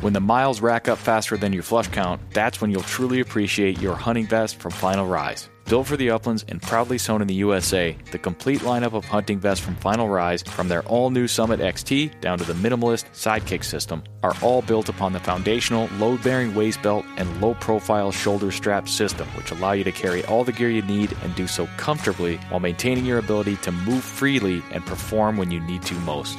When the miles rack up faster than your flush count, that's when you'll truly appreciate your hunting vest from Final Rise. Built for the uplands and proudly sewn in the USA, the complete lineup of hunting vests from Final Rise, from their all new Summit XT down to the minimalist Sidekick system, are all built upon the foundational load bearing waist belt and low profile shoulder strap system, which allow you to carry all the gear you need and do so comfortably while maintaining your ability to move freely and perform when you need to most.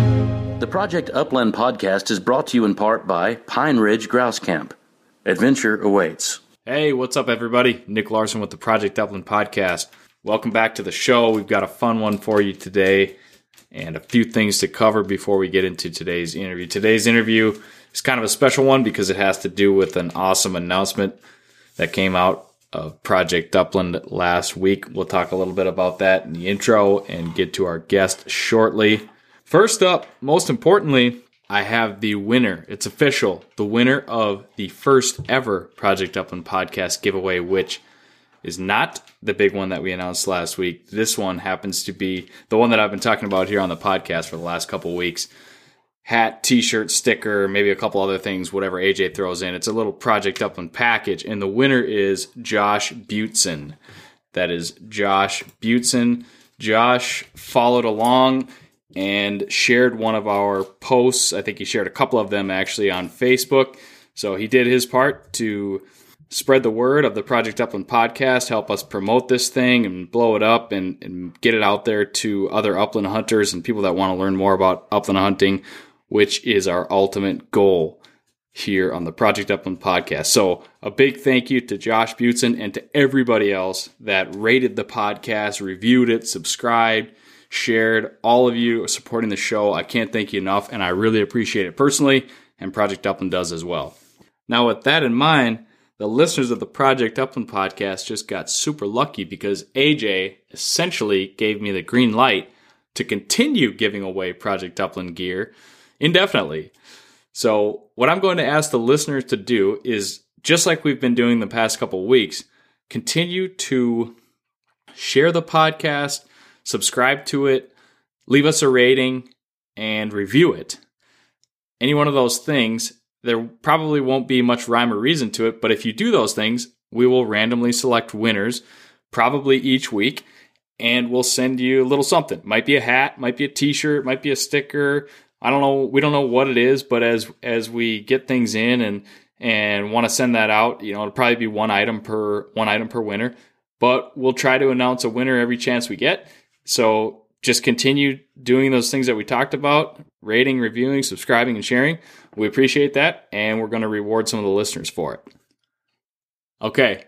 Project Upland podcast is brought to you in part by Pine Ridge Grouse Camp. Adventure awaits. Hey, what's up, everybody? Nick Larson with the Project Upland podcast. Welcome back to the show. We've got a fun one for you today and a few things to cover before we get into today's interview. Today's interview is kind of a special one because it has to do with an awesome announcement that came out of Project Upland last week. We'll talk a little bit about that in the intro and get to our guest shortly. First up, most importantly, I have the winner. It's official. The winner of the first ever Project Upland podcast giveaway, which is not the big one that we announced last week. This one happens to be the one that I've been talking about here on the podcast for the last couple weeks. Hat, t-shirt, sticker, maybe a couple other things, whatever AJ throws in. It's a little Project Upland package, and the winner is Josh Butson. That is Josh Butson. Josh followed along and shared one of our posts. I think he shared a couple of them actually on Facebook. So he did his part to spread the word of the Project Upland podcast, help us promote this thing and blow it up and, and get it out there to other upland hunters and people that want to learn more about upland hunting, which is our ultimate goal here on the Project Upland podcast. So, a big thank you to Josh Butson and to everybody else that rated the podcast, reviewed it, subscribed, shared, all of you supporting the show. I can't thank you enough, and I really appreciate it personally, and Project Upland does as well. Now, with that in mind, the listeners of the Project Upland podcast just got super lucky because AJ essentially gave me the green light to continue giving away Project Upland gear indefinitely. So, what I'm going to ask the listeners to do is just like we've been doing the past couple weeks, continue to share the podcast, subscribe to it, leave us a rating, and review it. Any one of those things, there probably won't be much rhyme or reason to it, but if you do those things, we will randomly select winners, probably each week, and we'll send you a little something. Might be a hat, might be a t-shirt, might be a sticker. I don't know. We don't know what it is, but as as we get things in and and want to send that out, you know, it'll probably be one item per one item per winner. But we'll try to announce a winner every chance we get. So just continue doing those things that we talked about rating, reviewing, subscribing, and sharing. We appreciate that. And we're going to reward some of the listeners for it. Okay.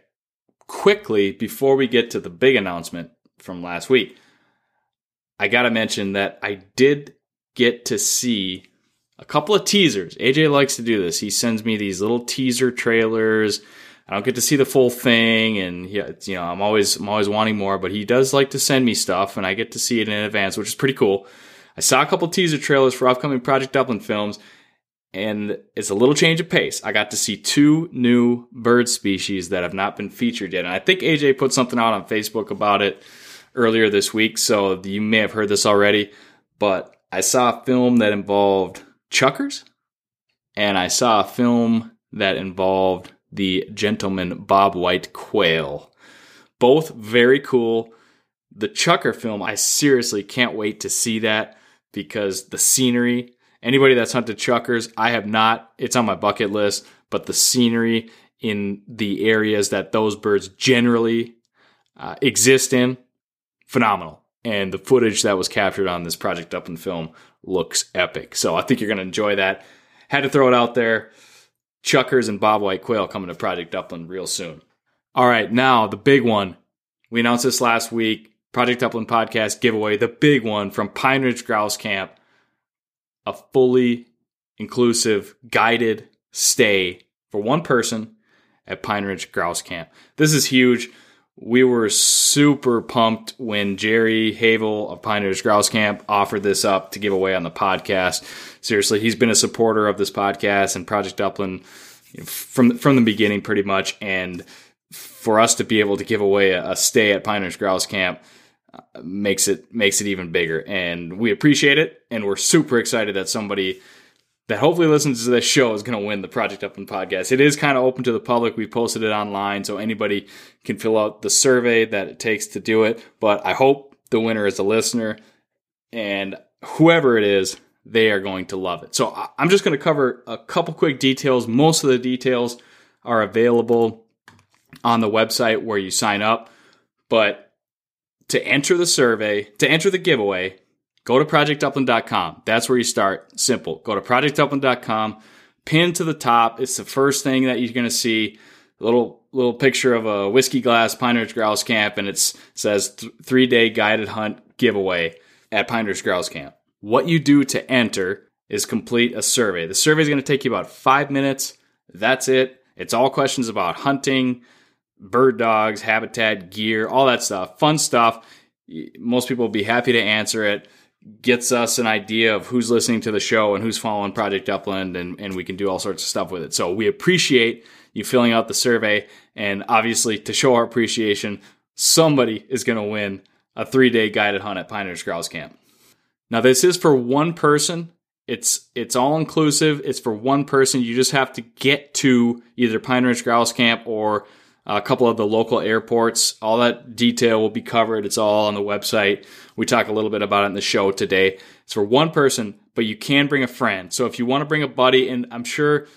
Quickly, before we get to the big announcement from last week, I got to mention that I did get to see a couple of teasers. AJ likes to do this. He sends me these little teaser trailers. I don't get to see the full thing, and yeah, you know, I'm always I'm always wanting more. But he does like to send me stuff, and I get to see it in advance, which is pretty cool. I saw a couple teaser trailers for upcoming Project Upland films, and it's a little change of pace. I got to see two new bird species that have not been featured yet. And I think AJ put something out on Facebook about it earlier this week, so you may have heard this already. But I saw a film that involved chukars, and I saw a film that involved the gentleman bobwhite quail. Both very cool. The Chukar film, I seriously can't wait to see that because the scenery, anybody that's hunted Chukars, I have not, it's on my bucket list, but the scenery in the areas that those birds generally uh, exist in, phenomenal. And the footage that was captured on this Project Upland film looks epic. So I think you're going to enjoy that. Had to throw it out there. Chukars and bobwhite quail coming to Project Upland real soon. All right, now the big one. We announced this last week. Project Upland podcast giveaway, the big one from Pine Ridge Grouse Camp, a fully inclusive guided stay for one person at Pine Ridge Grouse Camp. This is huge. We were super pumped when Jerry Havel of Ridge Grouse Camp offered this up to give away on the podcast. Seriously, he's been a supporter of this podcast and Project Upland from from the beginning, pretty much. And for us to be able to give away a, a stay at Ridge Grouse Camp uh, makes it makes it even bigger and we appreciate it and we're super excited that somebody that hopefully listens to this show is going to win the project upland podcast. It is kind of open to the public. We posted it online so anybody can fill out the survey that it takes to do it. But i hope the winner is a listener and whoever it is they are going to love it. So i'm just going to cover a couple quick details. Most of the details are available on the website where you sign up. But to enter the survey, to enter the giveaway, go to projectupland.com. That's where you start. Simple. Go to projectupland.com, pin to the top. It's the first thing that you're going to see. Little little picture of a whiskey glass Pine Ridge Grouse Camp, and it says th- three day guided hunt giveaway at Pine Ridge Grouse Camp. What you do to enter is complete a survey. The survey is going to take you about five minutes. That's it. It's all questions about hunting, bird dogs, habitat, gear, all that stuff. Fun stuff. Most people will be happy to answer it. Gets us an idea of who's listening to the show and who's following Project Upland, and, and we can do all sorts of stuff with it. So we appreciate you filling out the survey. And obviously, to show our appreciation, somebody is going to win a three day guided hunt at Pine Ridge Grouse Camp. Now, this is for one person. It's it's all inclusive. It's for one person. You just have to get to either Pine Ridge Grouse Camp or a couple of the local airports. All that detail will be covered. It's all on the website. We talk a little bit about it in the show today. It's for one person, but you can bring a friend. So if you want to bring a buddy, and I'm sure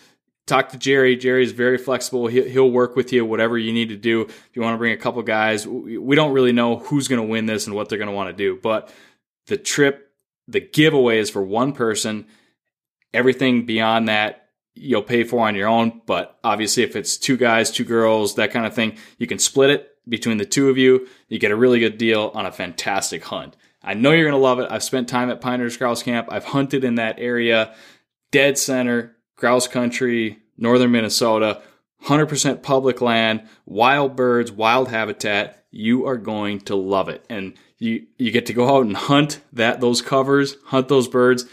talk to Jerry. Jerry is very flexible. He'll work with you, whatever you need to do. If you want to bring a couple guys, we don't really know who's going to win this and what they're going to want to do. But the trip, the giveaway is for one person. Everything beyond that you'll pay for on your own. But obviously, if it's two guys, two girls, that kind of thing, you can split it between the two of you. You get a really good deal on a fantastic hunt. I know you're going to love it. I've spent time at Pine Grouse Camp. I've hunted in that area, dead center, grouse country, northern Minnesota, 100% public land, wild birds, wild habitat. You are going to love it. And you, you get to go out and hunt that, those covers, hunt those birds,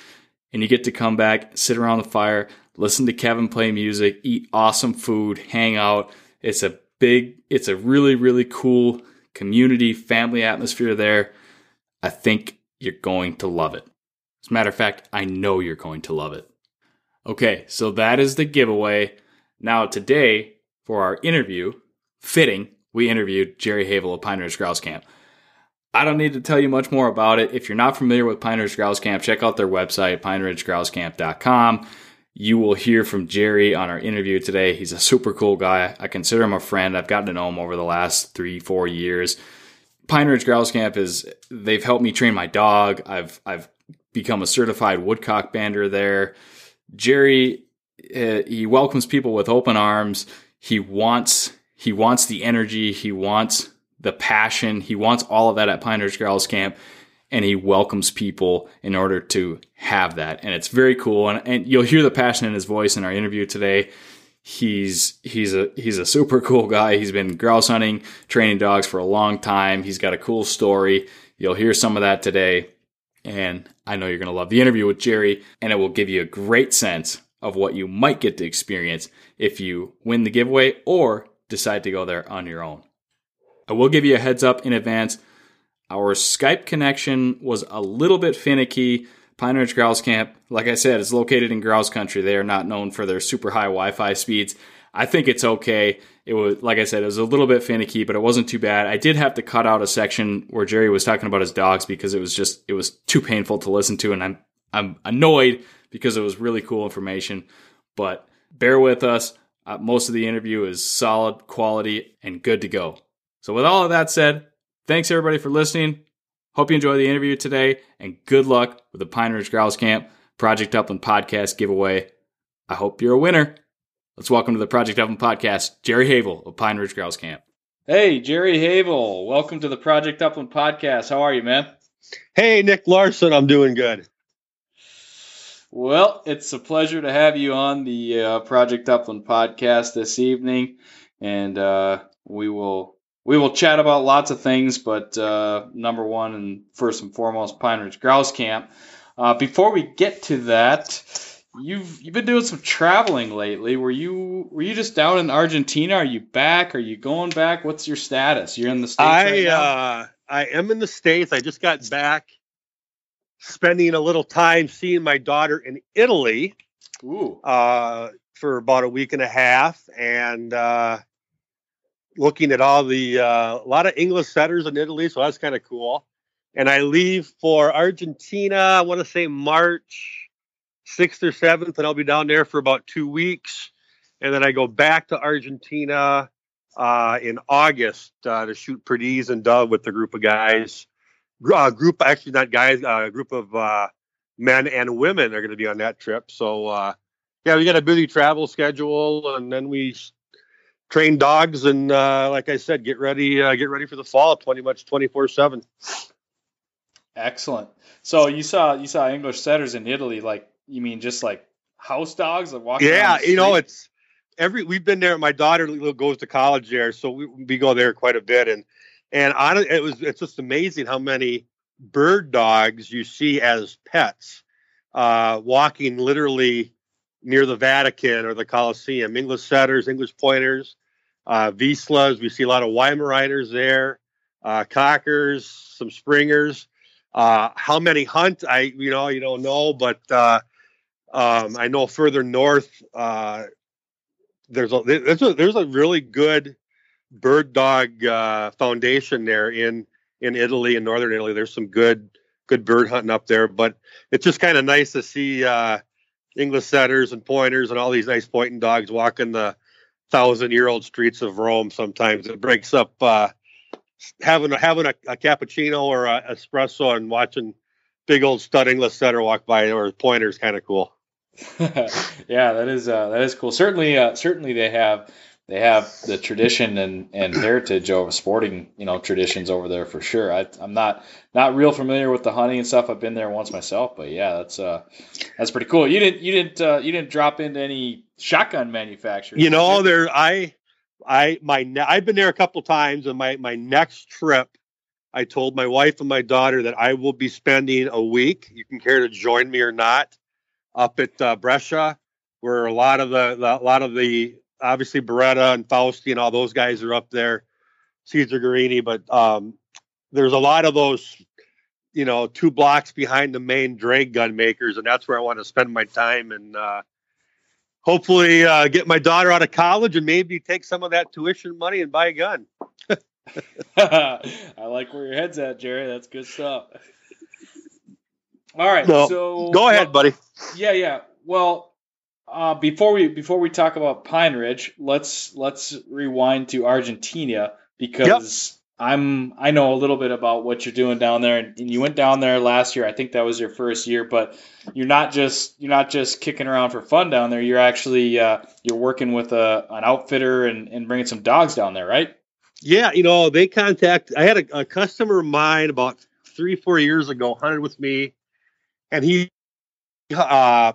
and you get to come back, sit around the fire, listen to Kevin play music, eat awesome food, hang out. It's a big, it's a really, really cool community, family atmosphere there. I think you're going to love it. As a matter of fact, I know you're going to love it. Okay, so that is the giveaway. Now, today, for our interview, fitting, we interviewed Jerry Havel of Pine Ridge Grouse Camp. I don't need to tell you much more about it. If you're not familiar with Pine Ridge Grouse Camp, check out their website, pine ridge pineridgegrousecamp.com. You will hear from Jerry on our interview today. He's a super cool guy. I consider him a friend. I've gotten to know him over the last three, four years. Pine Ridge Grouse Camp is they've helped me train my dog. I've I've become a certified woodcock bander there. Jerry uh, he welcomes people with open arms. He wants he wants the energy. He wants the passion. He wants all of that at Pine Ridge Grouse Camp and he welcomes people in order to have that. And it's very cool. And, and you'll hear the passion in his voice in our interview today. He's he's a he's a super cool guy. He's been grouse hunting, training dogs for a long time. He's got a cool story. You'll hear some of that today. And I know you're going to love the interview with Jerry, and it will give you a great sense of what you might get to experience if you win the giveaway or decide to go there on your own. I will give you a heads up in advance. Our Skype connection was a little bit finicky. Pine Ridge Grouse Camp, like I said, is located in grouse country. They are not known for their super high Wi Fi speeds. I think it's okay. It was, like I said, it was a little bit finicky, but it wasn't too bad. I did have to cut out a section where Jerry was talking about his dogs because it was just, it was too painful to listen to. And I'm, I'm annoyed because it was really cool information, but bear with us. Uh, most of the interview is solid quality and good to go. So, with all of that said, thanks everybody for listening. Hope you enjoy the interview today, and good luck with the Pine Ridge Grouse Camp Project Upland podcast giveaway. I hope you're a winner. Let's welcome to the Project Upland podcast, Jerry Havel of Pine Ridge Grouse Camp. Hey, Jerry Havel, welcome to the Project Upland podcast. How are you, man? Hey, Nick Larson, I'm doing good. Well, it's a pleasure to have you on the uh, Project Upland podcast this evening, and uh, we will we will chat about lots of things. But uh, number one and first and foremost, Pine Ridge Grouse Camp. Uh, before we get to that, you've you've been doing some traveling lately. Were you were you just down in Argentina? Are you back? Are you going back? What's your status? You're in the states. I right now? uh, I am in the states. I just got back, spending a little time seeing my daughter in Italy Ooh. uh, for about a week and a half, and uh, looking at all the uh, a lot of English setters in Italy. So that's kind of cool. And I leave for Argentina. I want to say March sixth or seventh, and I'll be down there for about two weeks, and then I go back to Argentina uh, in August uh, to shoot Perdiz and Dove with a group of guys. Uh, group actually not guys, uh, a group of uh, men and women are going to be on that trip. So uh, yeah, we got a busy travel schedule, and then we train dogs, and uh, like I said, get ready, uh, get ready for the fall, pretty much twenty four seven. Excellent. So you saw you saw English setters in Italy, like you mean just like house dogs, like walking? Yeah, you know, it's every we've been there. My daughter goes to college there, so we, we go there quite a bit. And and on it was it's just amazing how many bird dogs you see as pets, uh, walking literally near the Vatican or the Colosseum. English setters, English pointers, uh, Vizslas. We see a lot of Weimaraners there, uh, cockers, some springers. Uh, how many hunt? I you know you don't know, but uh, um, I know further north uh, there's a there's a there's a really good bird dog uh, foundation there in in Italy in northern Italy. There's some good good bird hunting up there, but it's just kind of nice to see uh, English setters and pointers and all these nice pointing dogs walking the thousand year old streets of Rome. Sometimes it breaks up uh, having a, having a, a cappuccino or a espresso and watching big old stud English setter walk by or pointers kind of cool. yeah, that is uh, that is cool. Certainly, uh, certainly they have they have the tradition and, and heritage over sporting you know traditions over there for sure. I, I'm not not real familiar with the hunting and stuff. I've been there once myself, but yeah, that's uh that's pretty cool. You didn't you didn't uh, you didn't drop into any shotgun manufacturers. You know, there I I my ne- I've been there a couple times, and my my next trip, I told my wife and my daughter that I will be spending a week. You can care to join me or not, up at uh, Brescia, where a lot of the, the a lot of the obviously Beretta and Fausti and all those guys are up there, Caesar Guerini, but um, there's a lot of those, you know, two blocks behind the main drag gun makers, and that's where I want to spend my time and. Uh, hopefully uh, get my daughter out of college and maybe take some of that tuition money and buy a gun. I like where your head's at, Jerry. That's good stuff. All right, No, so Go ahead, buddy. Yeah, yeah. Well, uh, before we before we talk about Pine Ridge, let's let's rewind to Argentina because I'm I know a little bit about what you're doing down there, and, and you went down there last year. I think that was your first year, but you're not just you're not just kicking around for fun down there. You're actually uh, you're working with a an outfitter and, and bringing some dogs down there, right? Yeah, you know, they contact. I had a, a customer of mine about three, four years ago hunted with me, and he uh,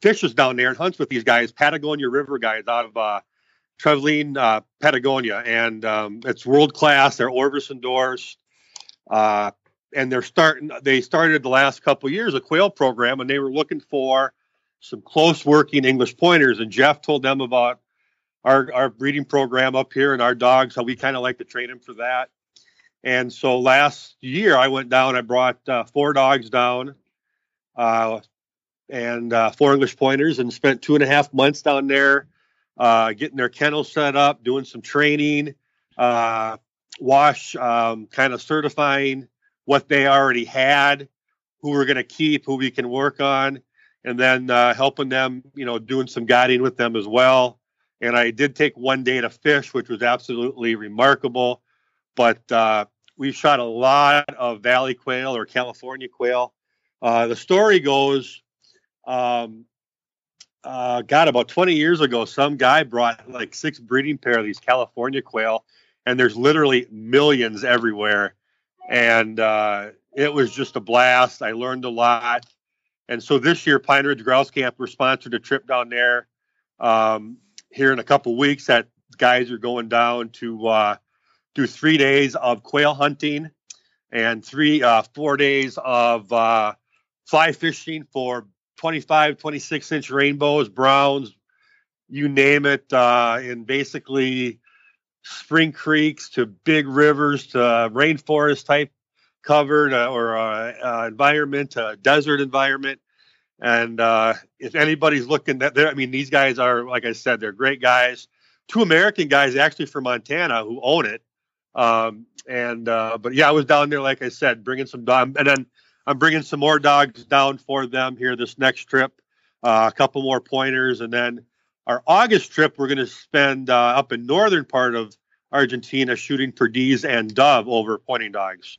fishes down there and hunts with these guys, Patagonia River guys out of uh, uh, Patagonia, and um, it's world class. They're Orvis endorsed, uh, and they're starting. They started the last couple years a quail program, and they were looking for some close working English pointers, and Jeff told them about our our breeding program up here and our dogs, how we kind of like to train them for that. And so last year I went down, I brought uh, four dogs down, uh, and uh, four English pointers, and spent two and a half months down there, uh, getting their kennel set up, doing some training, uh, wash, um, kind of certifying what they already had, who we're going to keep, who we can work on, and then uh, helping them, you know, doing some guiding with them as well. And I did take one day to fish, which was absolutely remarkable. But uh, we shot a lot of valley quail or California quail. Uh, the story goes, um, uh, God, about 20 years ago, some guy brought like six breeding pair of these California quail, and there's literally millions everywhere. And uh, it was just a blast. I learned a lot. And so this year, Pine Ridge Grouse Camp, we're sponsored a trip down there um, here in a couple weeks. That guys are going down to uh, do three days of quail hunting and three, uh, four days of uh, fly fishing for 25, 26 inch rainbows, browns, you name it, uh, in basically spring creeks to big rivers to rainforest type covered uh, or uh, uh, environment, uh, desert environment. And uh, if anybody's looking at there, I mean, these guys are, like I said, they're great guys. Two American guys actually from Montana who own it. Um, and uh, but yeah, I was down there, like I said, bringing some dogs, and then I'm bringing some more dogs down for them here this next trip. a couple more pointers, and then our August trip, we're going to spend up in northern part of Argentina shooting perdiz and dove over pointing dogs.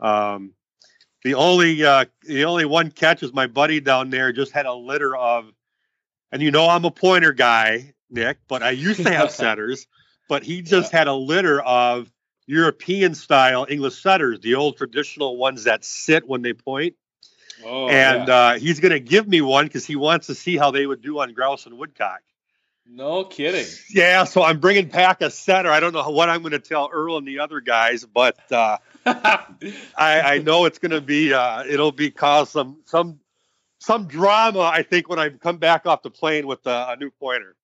Um, the only uh, the only one catch is my buddy down there just had a litter of, and you know I'm a pointer guy, Nick, but I used to have setters, but he just yeah. had a litter of European style English setters, the old traditional ones that sit when they point. Oh, and yeah. uh, he's going to give me one because he wants to see how they would do on grouse and woodcock. No kidding. Yeah, so I'm bringing back a setter. I don't know what I'm going to tell Earl and the other guys, but uh, I, I, know it's going to be uh, it'll be cause some some some drama. I think when I come back off the plane with uh, a new pointer,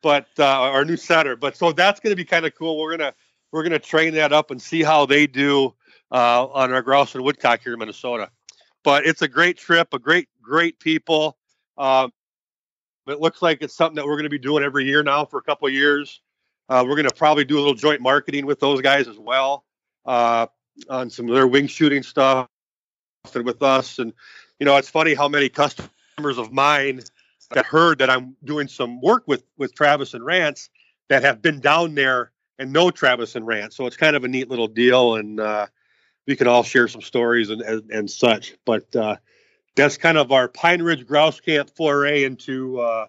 but uh, our new setter. But so that's going to be kind of cool. We're gonna we're gonna train that up and see how they do uh, on our grouse and woodcock here in Minnesota. But it's a great trip, a great great people. Um, it looks like it's something that we're going to be doing every year now for a couple of years. Uh, we're going to probably do a little joint marketing with those guys as well uh, on some of their wing shooting stuff and with us. And you know, it's funny how many customers of mine that heard that I'm doing some work with with Travis and Rance that have been down there and know Travis and Rance. So it's kind of a neat little deal, and uh, we can all share some stories and and, and such. But uh, that's kind of our Pine Ridge Grouse Camp foray into, uh,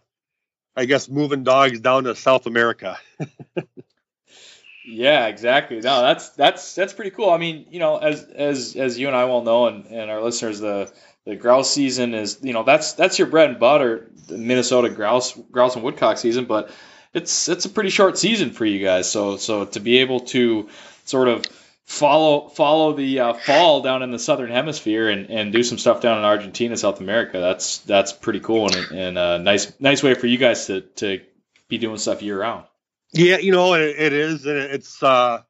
I guess, moving dogs down to South America. yeah, exactly. No, that's that's that's pretty cool. I mean, you know, as as as you and I well know, and, and our listeners, the the grouse season is, you know, that's that's your bread and butter, Minnesota grouse grouse and woodcock season, but it's it's a pretty short season for you guys. So so to be able to sort of follow follow the uh, fall down in the southern hemisphere and, and do some stuff down in Argentina, South America. That's that's pretty cool and, and a nice nice way for you guys to to be doing stuff year round. Yeah, you know it, it is, and it's. Uh,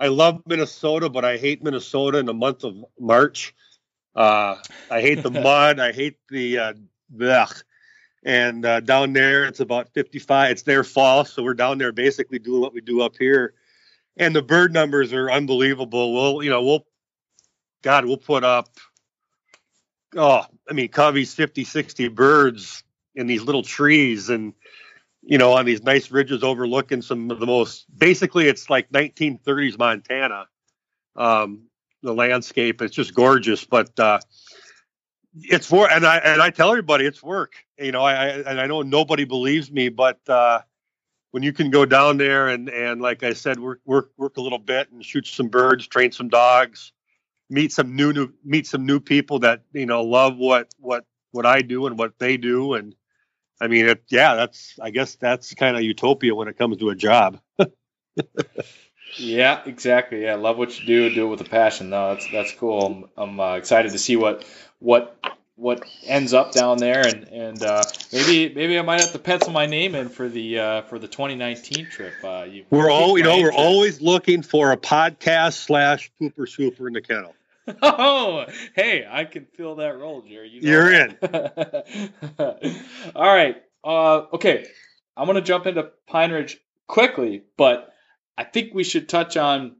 I love Minnesota, but I hate Minnesota in the month of March. Uh, I hate the mud. I hate the uh, blech. And uh, down there, it's about 55. It's their fall, so we're down there basically doing what we do up here and the bird numbers are unbelievable. We'll, you know, we'll, God, we'll put up, oh, I mean, Covey's 50, 60 birds in these little trees and, you know, on these nice ridges overlooking some of the most, basically, it's like 1930s Montana. Um, the landscape, it's just gorgeous, but, uh, it's for, and I, and I tell everybody it's work, you know, I, I and I know nobody believes me, but, uh, when you can go down there and and like I said, work work work a little bit and shoot some birds, train some dogs, meet some new new meet some new people that you know love what what what I do and what they do, and I mean, it, yeah, that's I guess that's kind of utopia when it comes to a job. yeah, exactly. Yeah, love what you do, do it with a passion. No, that's that's cool. I'm, I'm uh, excited to see what what what ends up down there, and and uh, maybe maybe I might have to pencil my name in for the uh, for the 2019 trip. Uh, you, We're all you know we're interest. always looking for a podcast slash pooper scooper in the kennel. Oh, hey, I can fill that role, Jerry. You know You're in. All right. Uh, okay, I'm gonna jump into Pine Ridge quickly, but I think we should touch on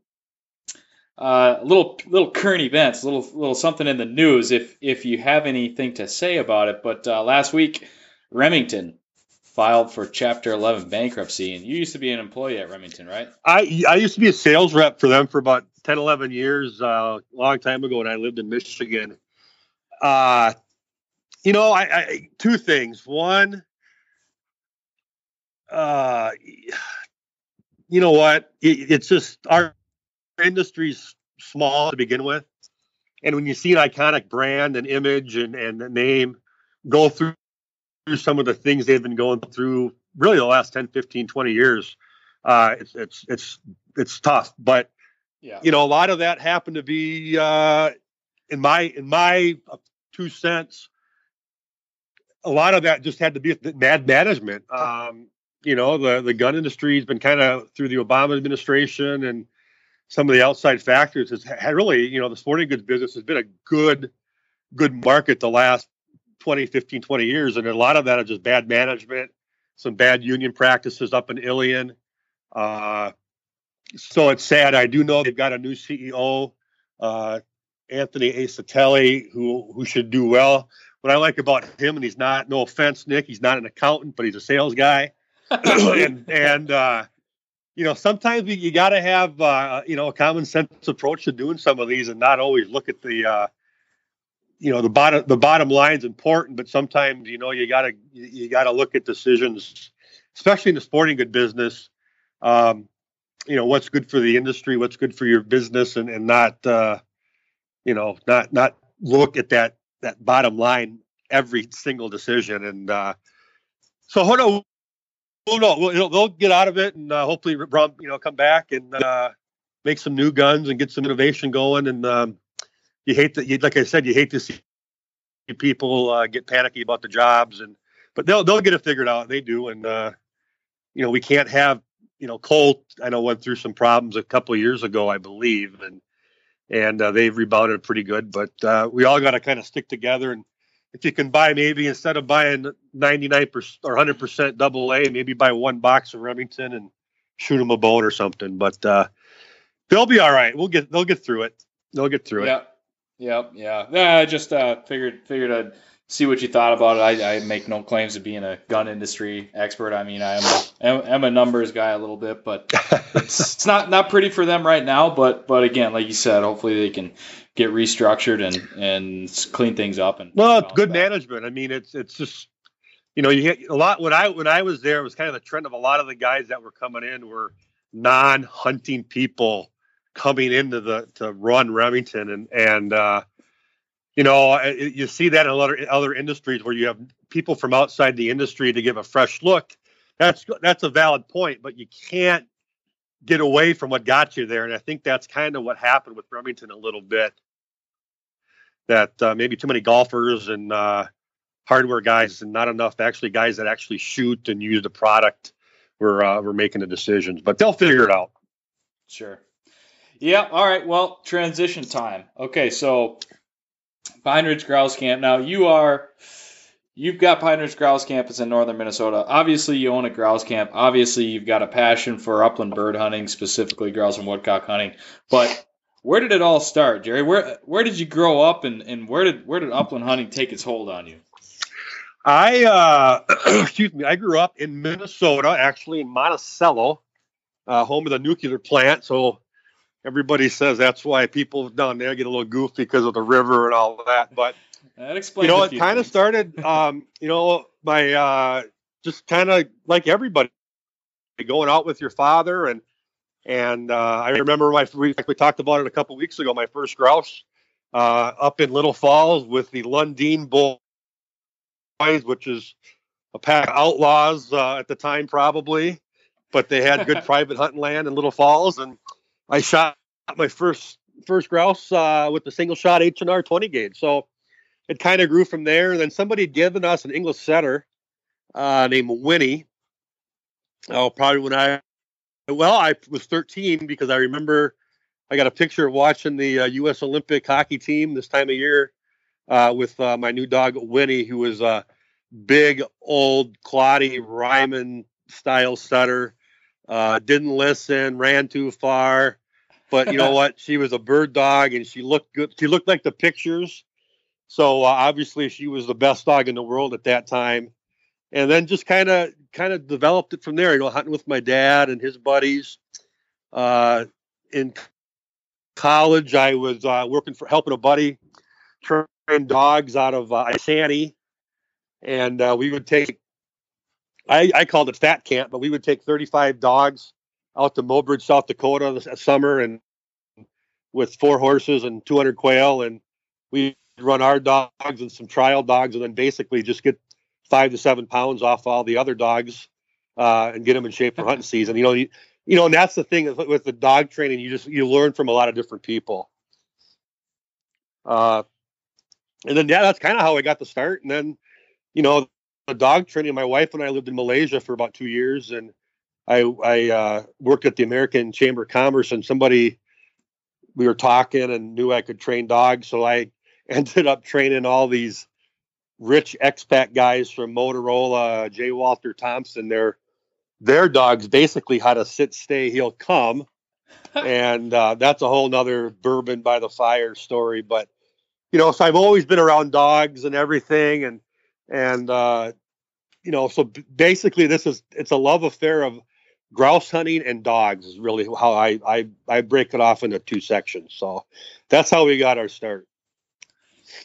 uh, little little current events, little little something in the news, if if you have anything to say about it. But uh, last week, Remington filed for Chapter 11 bankruptcy, and you used to be an employee at Remington, right? I I used to be a sales rep for them for about 10, 11 years, uh, a long time ago when I lived in Michigan. Uh, you know, I, I two things. One, uh, you know what? It, it's just our industry's small to begin with, and when you see an iconic brand and image and and the name go through some of the things they've been going through really the last 10 15 20 years uh it's it's it's it's tough. But Yeah. you know a lot of that happened to be uh in my in my two cents a lot of that just had to be bad management. Um you know the the gun industry has been kind of through the obama administration and some of the outside factors has had really you know the sporting goods business has been a good good market the last 20 15 20 years. And a lot of that is just bad management some bad union practices up in ilion. Uh, so it's sad. I do know they've got a new ceo uh, anthony acitelli who who should do well. What i like about him and he's not no offense nick he's not an accountant but he's a sales guy. And and uh, you know sometimes you, you got to have uh, you know a common sense approach to doing some of these and not always look at the uh, you know the bottom the bottom line's important but sometimes you know you got to you got to look at decisions especially in the sporting good business um, you know what's good for the industry what's good for your business and and not uh, you know not not look at that that bottom line every single decision. And uh, so hold well, no, well, they'll- get out of it and uh, hopefully, you know, come back and uh, make some new guns and get some innovation going. And um, you hate that, like I said, you hate to see people uh, get panicky about the jobs, and but they'll they'll get it figured out. They do, and uh, you know, we can't have you know, Colt. I know went through some problems a couple years ago, I believe, and and uh, they've rebounded pretty good. But uh, we all got to kind of stick together and if you can buy maybe instead of buying 99% or 100% double A, maybe buy one box of Remington and shoot them a bone or something. But uh, they'll be all right. We'll get they'll get through it. They'll get through it. Yep. Yep. Yeah. Yeah. I just uh, figured figured I'd see what you thought about it. I, I make no claims to being a gun industry expert. I mean, I'm a, I'm- a numbers guy a little bit, but it's, it's not not pretty for them right now. But but again, like you said, hopefully they can get restructured and and clean things up. And Well, good back. management. I mean, it's it's just you know you get a lot when I when I was there it was kind of the trend of a lot of the guys that were coming in were non-hunting people coming into the to run Remington and and uh, you know you see that in other other industries where you have people from outside the industry to give a fresh look. That's that's a valid point, but you can't get away from what got you there, and I think that's kind of what happened with Remington a little bit that uh, maybe too many golfers and uh, hardware guys and not enough actually guys that actually shoot and use the product were uh, were making the decisions. But they'll figure it out. Sure. Yeah. All right. Well, transition time. Okay. So, Pine Ridge Grouse Camp. Now you are, you've got Pine Ridge Grouse Campus in northern Minnesota. Obviously, you own a grouse camp. Obviously, you've got a passion for upland bird hunting, specifically grouse and woodcock hunting. But where did it all start, Jerry? Where where did you grow up, and, and where did where did upland hunting take its hold on you? I uh, excuse me. I grew up in Minnesota, actually in Monticello, uh, home of the nuclear plant. So everybody says that's why people down there get a little goofy because of the river and all that. But That explains. you know, it kind of started, um, you know, my uh, just kind of like everybody going out with your father and and uh, I remember my we, we talked about it a couple weeks ago. My first grouse uh, up in Little Falls with the Lundeen Boys, which is a pack of outlaws uh, at the time probably, but they had good private hunting land in Little Falls, and I shot my first first grouse uh, with the single shot H and R twenty gauge. So it kind of grew from there. Then somebody had given us an English setter uh, named Winnie. Oh, probably when I, well, I was 13 because I remember I got a picture of watching the uh, U.S. Olympic hockey team this time of year uh, with uh, my new dog Winnie, who was a big old Claudie Ryman style setter. Uh, didn't listen, ran too far, but you know what? She was a bird dog, and she looked good. She looked like the pictures. So uh, obviously, she was the best dog in the world at that time. And then just kind of kind of developed it from there. You know, hunting with my dad and his buddies. Uh, in college, I was uh, working for helping a buddy train dogs out of uh, Isanti, and uh, we would take. I, I called it fat camp, but we would take 35 dogs out to Mobridge, South Dakota this summer, and with four horses and 200 quail, and we run our dogs and some trial dogs, and then basically just get five to seven pounds off all the other dogs uh, and get them in shape for hunting season. You know, you, you know, and that's the thing with the dog training. You just you learn from a lot of different people. Uh, and then yeah, that's kind of how I got the start. And then, you know, the dog training. My wife and I lived in Malaysia for about two years, and I I uh, worked at the American Chamber of Commerce, and somebody we were talking and knew I could train dogs, so I ended up training all these rich expat guys from Motorola, J. Walter Thompson. Their their dogs basically how to sit, stay, he'll come, and uh, that's a whole nother bourbon by the fire story. But you know, so I've always been around dogs and everything, and and uh, you know, so basically this is it's a love affair of grouse hunting and dogs is really how I I I break it off into two sections. So that's how we got our start.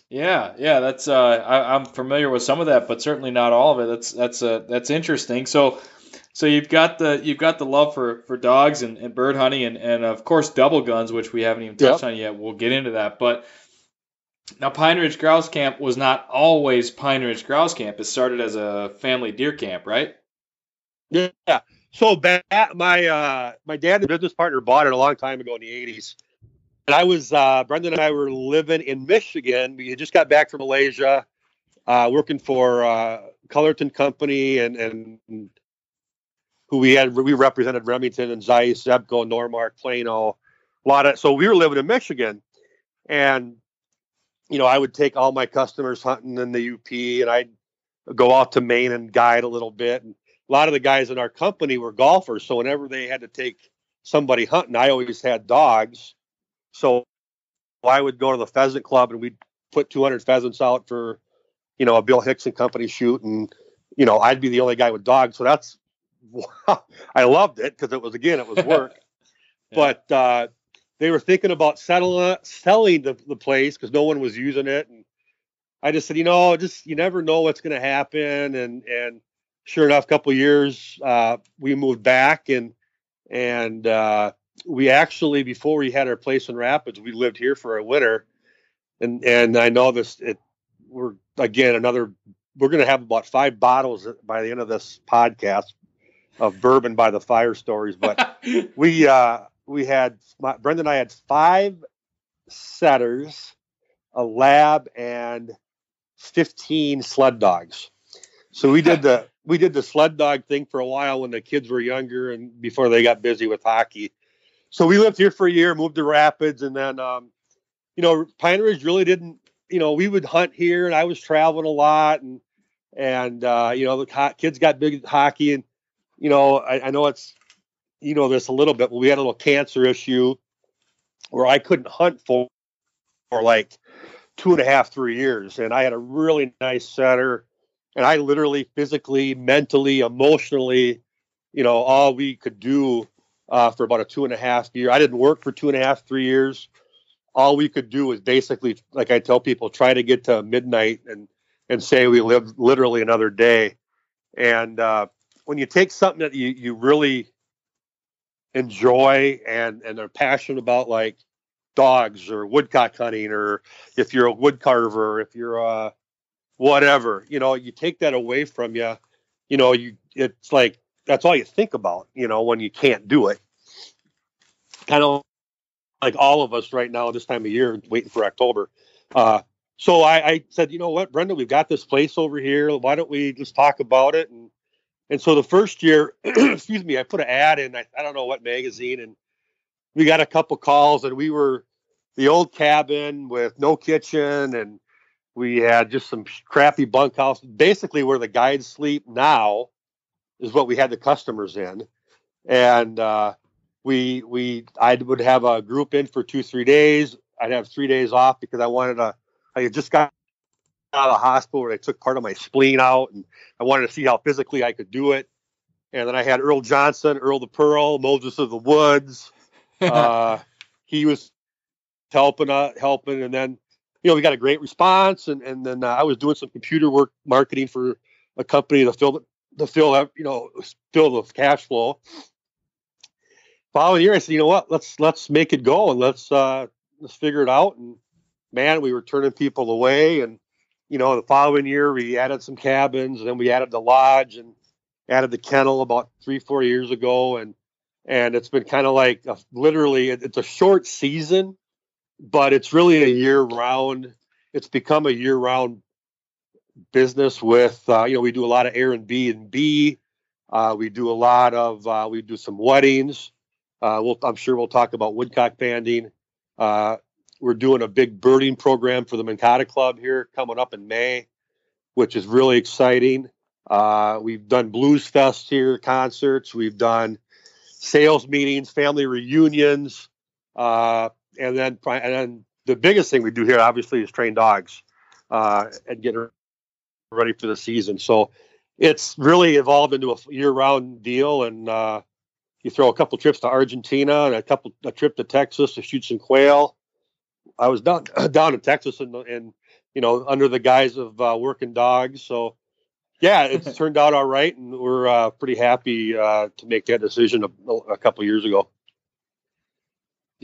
Yeah, yeah, that's uh, I, am familiar with some of that, but certainly not all of it. That's that's uh, that's interesting. So, so you've got the you've got the love for, for dogs and, and bird hunting and, and of course double guns, which we haven't even touched yep. on yet. We'll get into that, but now Pine Ridge Grouse Camp was not always Pine Ridge Grouse Camp. It started as a family deer camp, right? Yeah. So back, my uh, my dad and business partner bought it a long time ago in the '80s and I was uh, Brenda and I were living in Michigan. We had just got back from Malaysia, uh, working for uh, Cullerton Company and and who we had we represented Remington and Zeiss, Zebco, Normark, Plano, a lot of. So we were living in Michigan, and you know I would take all my customers hunting in the UP, and I'd go out to Maine and guide a little bit. And a lot of the guys in our company were golfers, so whenever they had to take somebody hunting, I always had dogs so I would go to the pheasant club and we'd put 200 pheasants out for, you know, a Bill Hicks and company shoot. And, you know, I'd be the only guy with dogs. So that's, I loved it because it was, again, it was work. yeah. But uh, they were thinking about settling, selling the, the place because no one was using it. And I just said, you know, just, you never know what's going to happen. And, and sure enough, a couple years, uh, we moved back and, and, uh, we actually before we had our place in Rapids, we lived here for a winter, and and I know this. It we're again another. We're going to have about five bottles by the end of this podcast of bourbon by the fire stories. But we uh, we had my, Brenda and I had five setters, a lab, and fifteen sled dogs. So we did the we did the sled dog thing for a while when the kids were younger and before they got busy with hockey so we lived here for a year, moved to Rapids, and then um, you know Pine Ridge really didn't. You know, we would hunt here, and I was traveling a lot, and and uh, you know the kids got big hockey, and you know I, I know it's you know this a little bit, but we had a little cancer issue where I couldn't hunt for for like two and a half, three years, and I had a really nice setter, and I literally, physically, mentally, emotionally, you know, all we could do uh, for about a two and a half year. I didn't work for two and a half, three years. All we could do was basically, like I tell people, try to get to midnight and and say we lived literally another day. And uh, when you take something that you you really enjoy and and are passionate about, like dogs or woodcock hunting, or if you're a wood carver, if you're a whatever, you know, you take that away from you. You know, you it's like that's all you think about, you know, when you can't do it. Kind of like all of us right now this time of year, waiting for October. Uh, so I, I said, you know what, Brenda, we've got this place over here. Why don't we just talk about it? And and so the first year, excuse me, I put an ad in. I, I don't know what magazine, and we got a couple calls, and we were the old cabin with no kitchen, and we had just some crappy bunkhouse. Basically, where the guides sleep now is what we had the customers in, and uh, we we I would have a group in for two three days. I'd have three days off because I wanted to. I had just got out of the hospital where they took part of my spleen out, and I wanted to see how physically I could do it. And then I had Earl Johnson, Earl the Pearl, Moses of the Woods. Uh, he was helping, uh, helping, and then you know we got a great response. And and then uh, I was doing some computer work marketing for a company to fill the fill you know fill the cash flow. Following year, I said, you know what, let's let's make it go and let's uh, let's figure it out. And man, we were turning people away and you know, the following year we added some cabins, and then we added the lodge and added the kennel about three, four years ago, and and it's been kind of like a, literally it's a short season, but it's really a year round. It's become a year round business with uh, you know we do a lot of Air and B. Uh, we do a lot of uh, we do some weddings. Uh, we'll, I'm sure we'll talk about woodcock banding. Uh, we're doing a big birding program for the Mankata Club here coming up in May, which is really exciting. Uh, we've done Blues Fest here, concerts. We've done sales meetings, family reunions, and then and then the biggest thing we do here, obviously, is train dogs uh, and get ready for the season. So it's really evolved into a year-round deal, and uh, you throw a couple trips to Argentina and a couple a trip to Texas to shoot some quail. I was down down in Texas and, and you know under the guise of uh, working dogs. So yeah, it's turned out all right, and we're uh, pretty happy uh, to make that decision a, a couple years ago.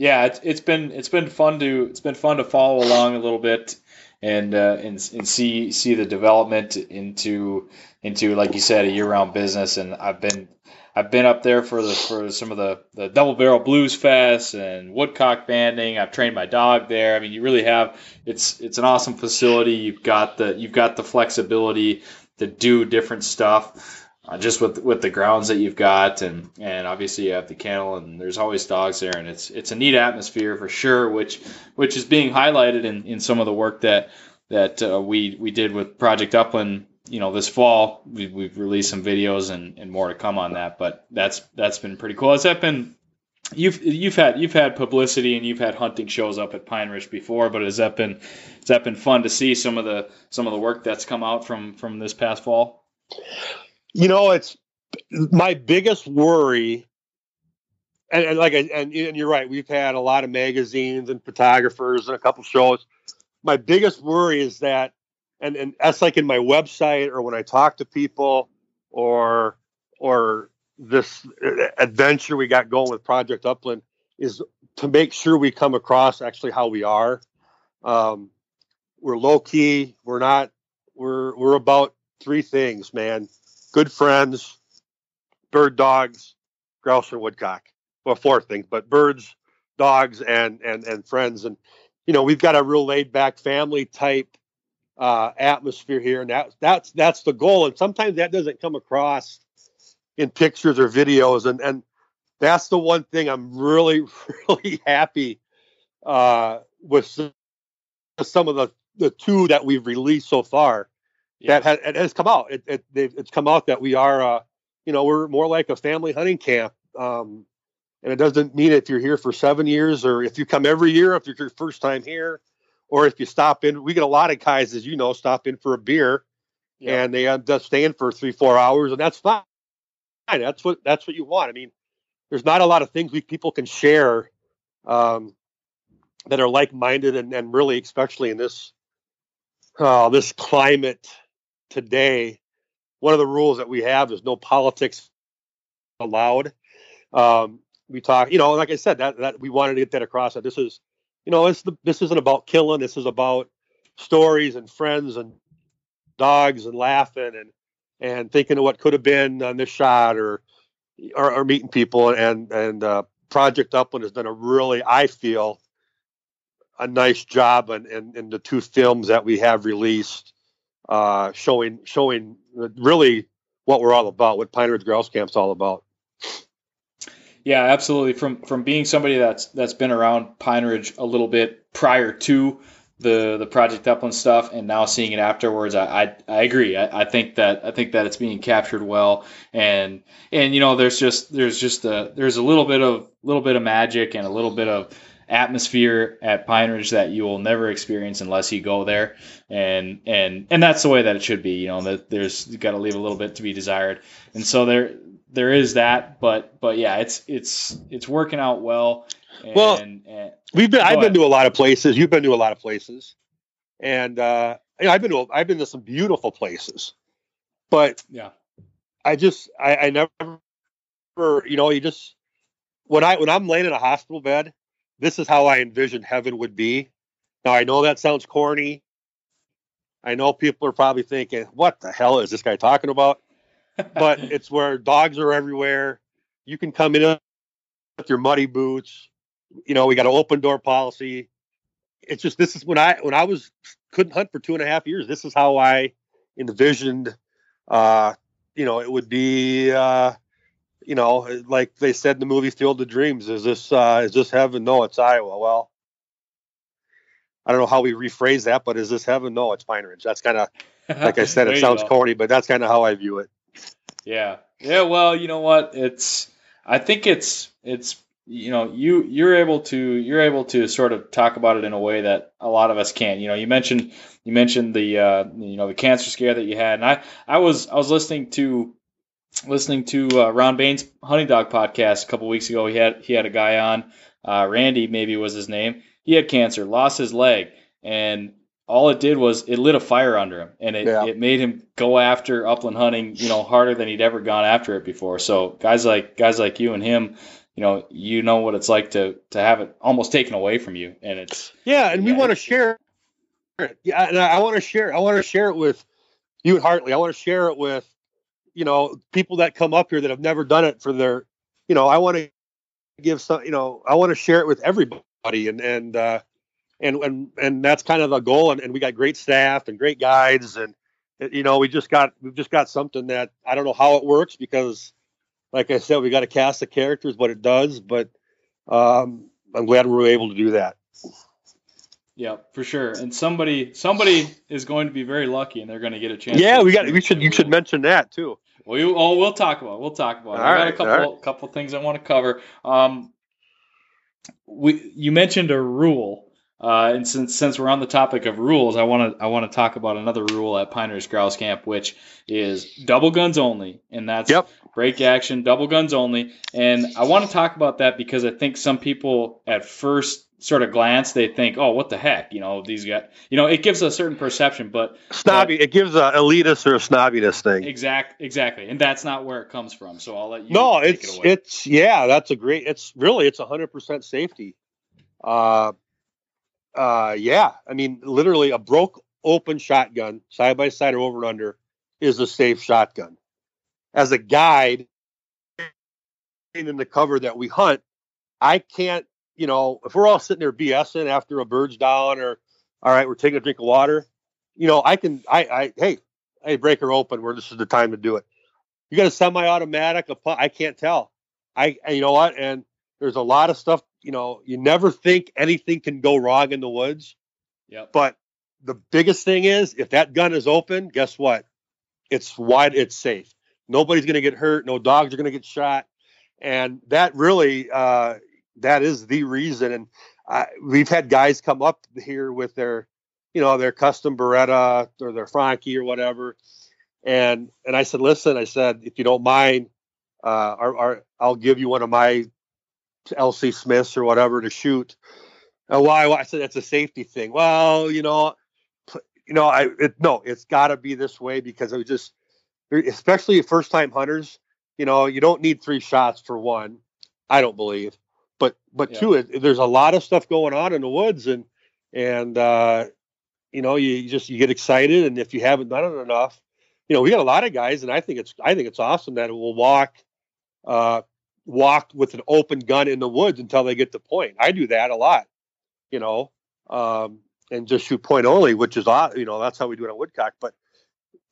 Yeah, it's, it's been it's been fun to it's been fun to follow along a little bit and uh, and and see see the development into into like you said a year round business. And I've been I've been up there for the for some of the, the double barrel blues fest and woodcock banding. I've trained my dog there. I mean, you really have it's it's an awesome facility. You've got the you've got the flexibility to do different stuff. Uh, just with with the grounds that you've got, and and obviously you have the kennel, and there's always dogs there, and it's it's a neat atmosphere for sure, which which is being highlighted in, in some of the work that that uh, we we did with Project Upland you know, this fall we, we've released some videos and, and more to come on that. But that's that's been pretty cool. Has that been you've you've had you've had publicity and you've had hunting shows up at Pine Ridge before, but has that been has that been fun to see some of the some of the work that's come out from from this past fall? You know, it's my biggest worry. And, and like and, and you're right, we've had a lot of magazines and photographers and a couple shows. My biggest worry is that and and that's like in my website or when I talk to people or or this adventure we got going with Project Upland is to make sure we come across actually how we are. Um, we're low key. We're not. We're we're about three things, man. Good friends, bird dogs, grouse and woodcock. Well, four things, but birds, dogs, and and and friends. And you know, we've got a real laid back family type uh, atmosphere here, and that, that's that's the goal. And sometimes that doesn't come across in pictures or videos, and and that's the one thing I'm really really happy uh, with some of the the two that we've released so far. That has, it has come out. It, it it's come out that we are, uh, you know, we're more like a family hunting camp. Um, and it doesn't mean if you're here for seven years or if you come every year, if you're your first time here, or if you stop in, we get a lot of guys, as you know, stop in for a beer, yeah. and they end up staying for three, four hours, and that's fine. That's what that's what you want. I mean, there's not a lot of things we people can share um, that are like-minded, and, and really, especially in this uh, this climate today, one of the rules that we have is no politics allowed. Um, we talk, you know, like I said, that that we wanted to get that across. That this is you know, it's the, this isn't about killing. This is about stories and friends and dogs and laughing and and thinking of what could have been on this shot or or, or meeting people and and uh, Project Upland has done a really I feel a nice job in, in, in the two films that we have released, uh, showing showing really what we're all about, what Pine Ridge Grouse Camp's all about. Yeah, absolutely. From from being somebody that's that's been around Pine Ridge a little bit prior to the the Project Upland stuff, and now seeing it afterwards, I I, I agree. I, I, think that I think that it's being captured well, and and you know, there's just there's just a there's a little bit of little bit of magic and a little bit of atmosphere at Pine Ridge that you will never experience unless you go there, and and and that's the way that it should be. You know, that there's got to leave a little bit to be desired, and so there there is that, but but yeah, it's it's it's working out well. And, well, and, we've been. I've ahead. been to a lot of places. You've been to a lot of places, and uh, I've been to I've been to some beautiful places, but yeah, I just I, I never, you know, you just when I when I'm laying in a hospital bed, this is how I envision heaven would be. Now I know that sounds corny. I know people are probably thinking, "What the hell is this guy talking about?" but it's where dogs are everywhere. You can come in with your muddy boots. You know, we got an open door policy. It's just this is when I when I was couldn't hunt for two and a half years. This is how I envisioned. Uh, you know, it would be. Uh, you know, like they said in the movie Field of Dreams. Is this uh, is this heaven? No, it's Iowa. Well, I don't know how we rephrase that, but is this heaven? No, it's Pine Ridge. That's kind of like I said. it sounds corny, but that's kind of how I view it. Yeah. Yeah. Well, you know what? It's. I think it's it's you know you you're able to you're able to sort of talk about it in a way that a lot of us can't. You know, you mentioned you mentioned the uh, you know the cancer scare that you had, and I I was I was listening to listening to uh, Ron Bain's Hunting Dog podcast a couple weeks ago. He had he had a guy on, uh, Randy maybe was his name. He had cancer, lost his leg, and all it did was it lit a fire under him and it, yeah. it made him go after upland hunting you know harder than he'd ever gone after it before so guys like guys like you and him you know you know what it's like to to have it almost taken away from you and it's yeah and yeah, we want to share it yeah and i want to share i want to share it with you and hartley i want to share it with you know people that come up here that have never done it for their you know i want to give some you know i want to share it with everybody and and uh and and and that's kind of the goal. And, and we got great staff and great guides, and you know we just got we've just got something that I don't know how it works because, like I said, we got a cast of characters, but it does. But um, I'm glad we were able to do that. Yeah, for sure. And somebody somebody is going to be very lucky, and they're going to get a chance. Yeah, we got. We should. You should mention that too. We oh, we'll talk about. It. We'll talk about. It. I got a couple right. couple things I want to cover. Um, we you mentioned a rule uh, and since since we're on the topic of rules, I want to I want to talk about another rule at Pine Ridge Grouse Camp, which is double guns only, and that's yep. break action, double guns only. And I want to talk about that because I think some people at first sort of glance they think, oh, what the heck, you know, these guys, you know, it gives a certain perception, but snobby, but, it gives a elitist or a snobbiness thing. Exact, exactly, and that's not where it comes from. So I'll let you. No, it's it it's yeah, that's a great. It's really it's hundred percent safety. Uh, uh, yeah, I mean, literally a broke open shotgun, side by side or over and under, is a safe shotgun. As a guide in the cover that we hunt, I can't, you know, if we're all sitting there BSing after a bird's down or, all right, we're taking a drink of water, you know, I can, I, I, hey, hey, break her open. Where this is the time to do it. You got a semi-automatic, I can't tell. I, you know what? And there's a lot of stuff you know, you never think anything can go wrong in the woods. Yeah. But the biggest thing is if that gun is open, guess what? It's wide, it's safe. Nobody's going to get hurt. No dogs are going to get shot. And that really, uh, that is the reason. And uh, we've had guys come up here with their, you know, their custom Beretta or their Franchi or whatever. And and I said, listen, I said, if you don't mind, uh, I'll give you one of my LC Smiths or whatever to shoot. Uh, why? I said that's a safety thing. Well, you know, you know, I it, no, it's got to be this way because it was just, especially first time hunters. You know, you don't need three shots for one. I don't believe, but but yeah. two, it, there's a lot of stuff going on in the woods, and and uh, you know, you just you get excited, and if you haven't done it enough, you know, we got a lot of guys, and I think it's I think it's awesome that it will walk uh, walk with an open gun in the woods until they get the point. I do that a lot, you know. um, and just shoot point only, which is odd. You know, that's how we do it on woodcock. But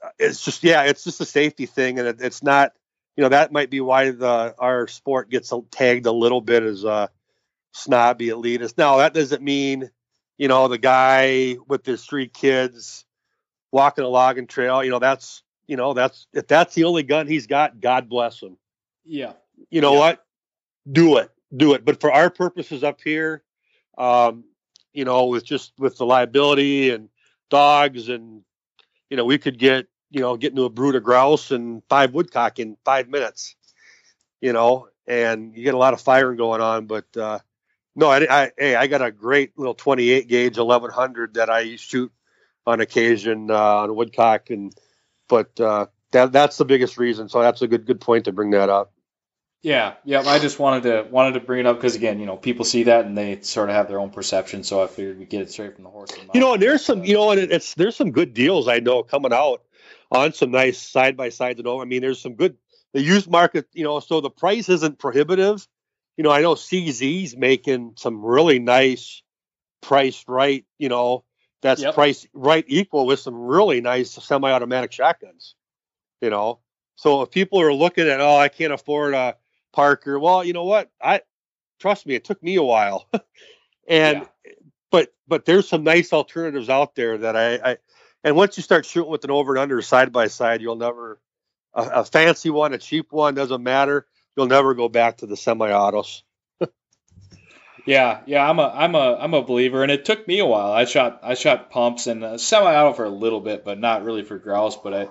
uh, it's just yeah, it's just a safety thing, and it, it's not. You know, that might be why the our sport gets tagged a little bit as a snobby elitist. Now that doesn't mean, you know, the guy with his three kids walking a logging trail. You know, that's you know that's if that's the only gun he's got, God bless him. Yeah. You know Yeah. what? Do it, do it. But for our purposes up here, um, you know, with just with the liability and dogs and you know, we could get you know getting to a brood of grouse and five woodcock in five minutes. You know, and you get a lot of firing going on, but. uh no, I, I, hey, I got a great little 28 gauge 1100 that I shoot on occasion uh, on woodcock, and but uh, that that's the biggest reason. So that's a good good point to bring that up. Yeah, yeah. I just wanted to wanted to bring it up because again, you know, people see that and they sort of have their own perception. So I figured we get it straight from the horse. You know, and there's some, you know, and it's there's some good deals I know coming out on some nice side by sides. And all. I mean, there's some good the used market. You know, so the price isn't prohibitive. You know, I know CZ's making some really nice priced right. You know, that's Yep. priced right equal with some really nice semi-automatic shotguns. You know, so if people are looking at, oh, I can't afford a Parker. Well, you know what? I trust me, it took me a while, and but but there's some nice alternatives out there that I, I and once you start shooting with an over and under side by side, you'll never a, a fancy one, a cheap one doesn't matter. You'll never go back to the semi-autos. Yeah, yeah, I'm a I'm a I'm a believer, and it took me a while. I shot I shot pumps and uh, semi-auto for a little bit, but not really for grouse. But I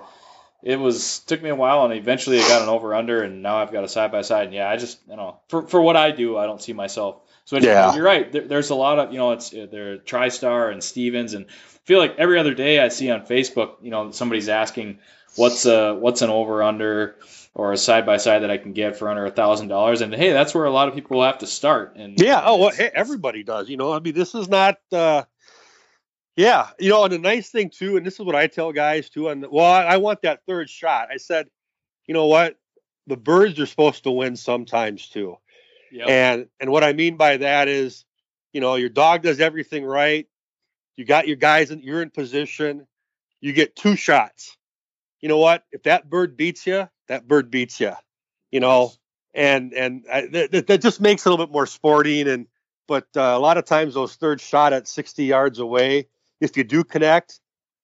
it was took me a while, and eventually I got an over under, and now I've got a side by side. And yeah, I just you know for for what I do, I don't see myself switching. Yeah. You're right. There, there's a lot of you know it's there TriStar and Stevens, and I feel like every other day I see on Facebook, you know, somebody's asking what's a what's an over under or a side by side that I can get for under a thousand dollars, and hey, that's where a lot of people have to start. And Yeah. Oh, well, hey, everybody does. You know, I mean, this is not. uh Yeah, you know, and the nice thing too, and this is what I tell guys too. And well, I, I want that third shot. I said, you know what, the birds are supposed to win sometimes too. Yep. And and what I mean by that is, you know, your dog does everything right. You got your guys in you're in position. You get two shots. You know what? If that bird beats you, that bird beats you. You know, and and I, that, that just makes it a little bit more sporting. And but uh, a lot of times those third shot at 60 yards away, if you do connect,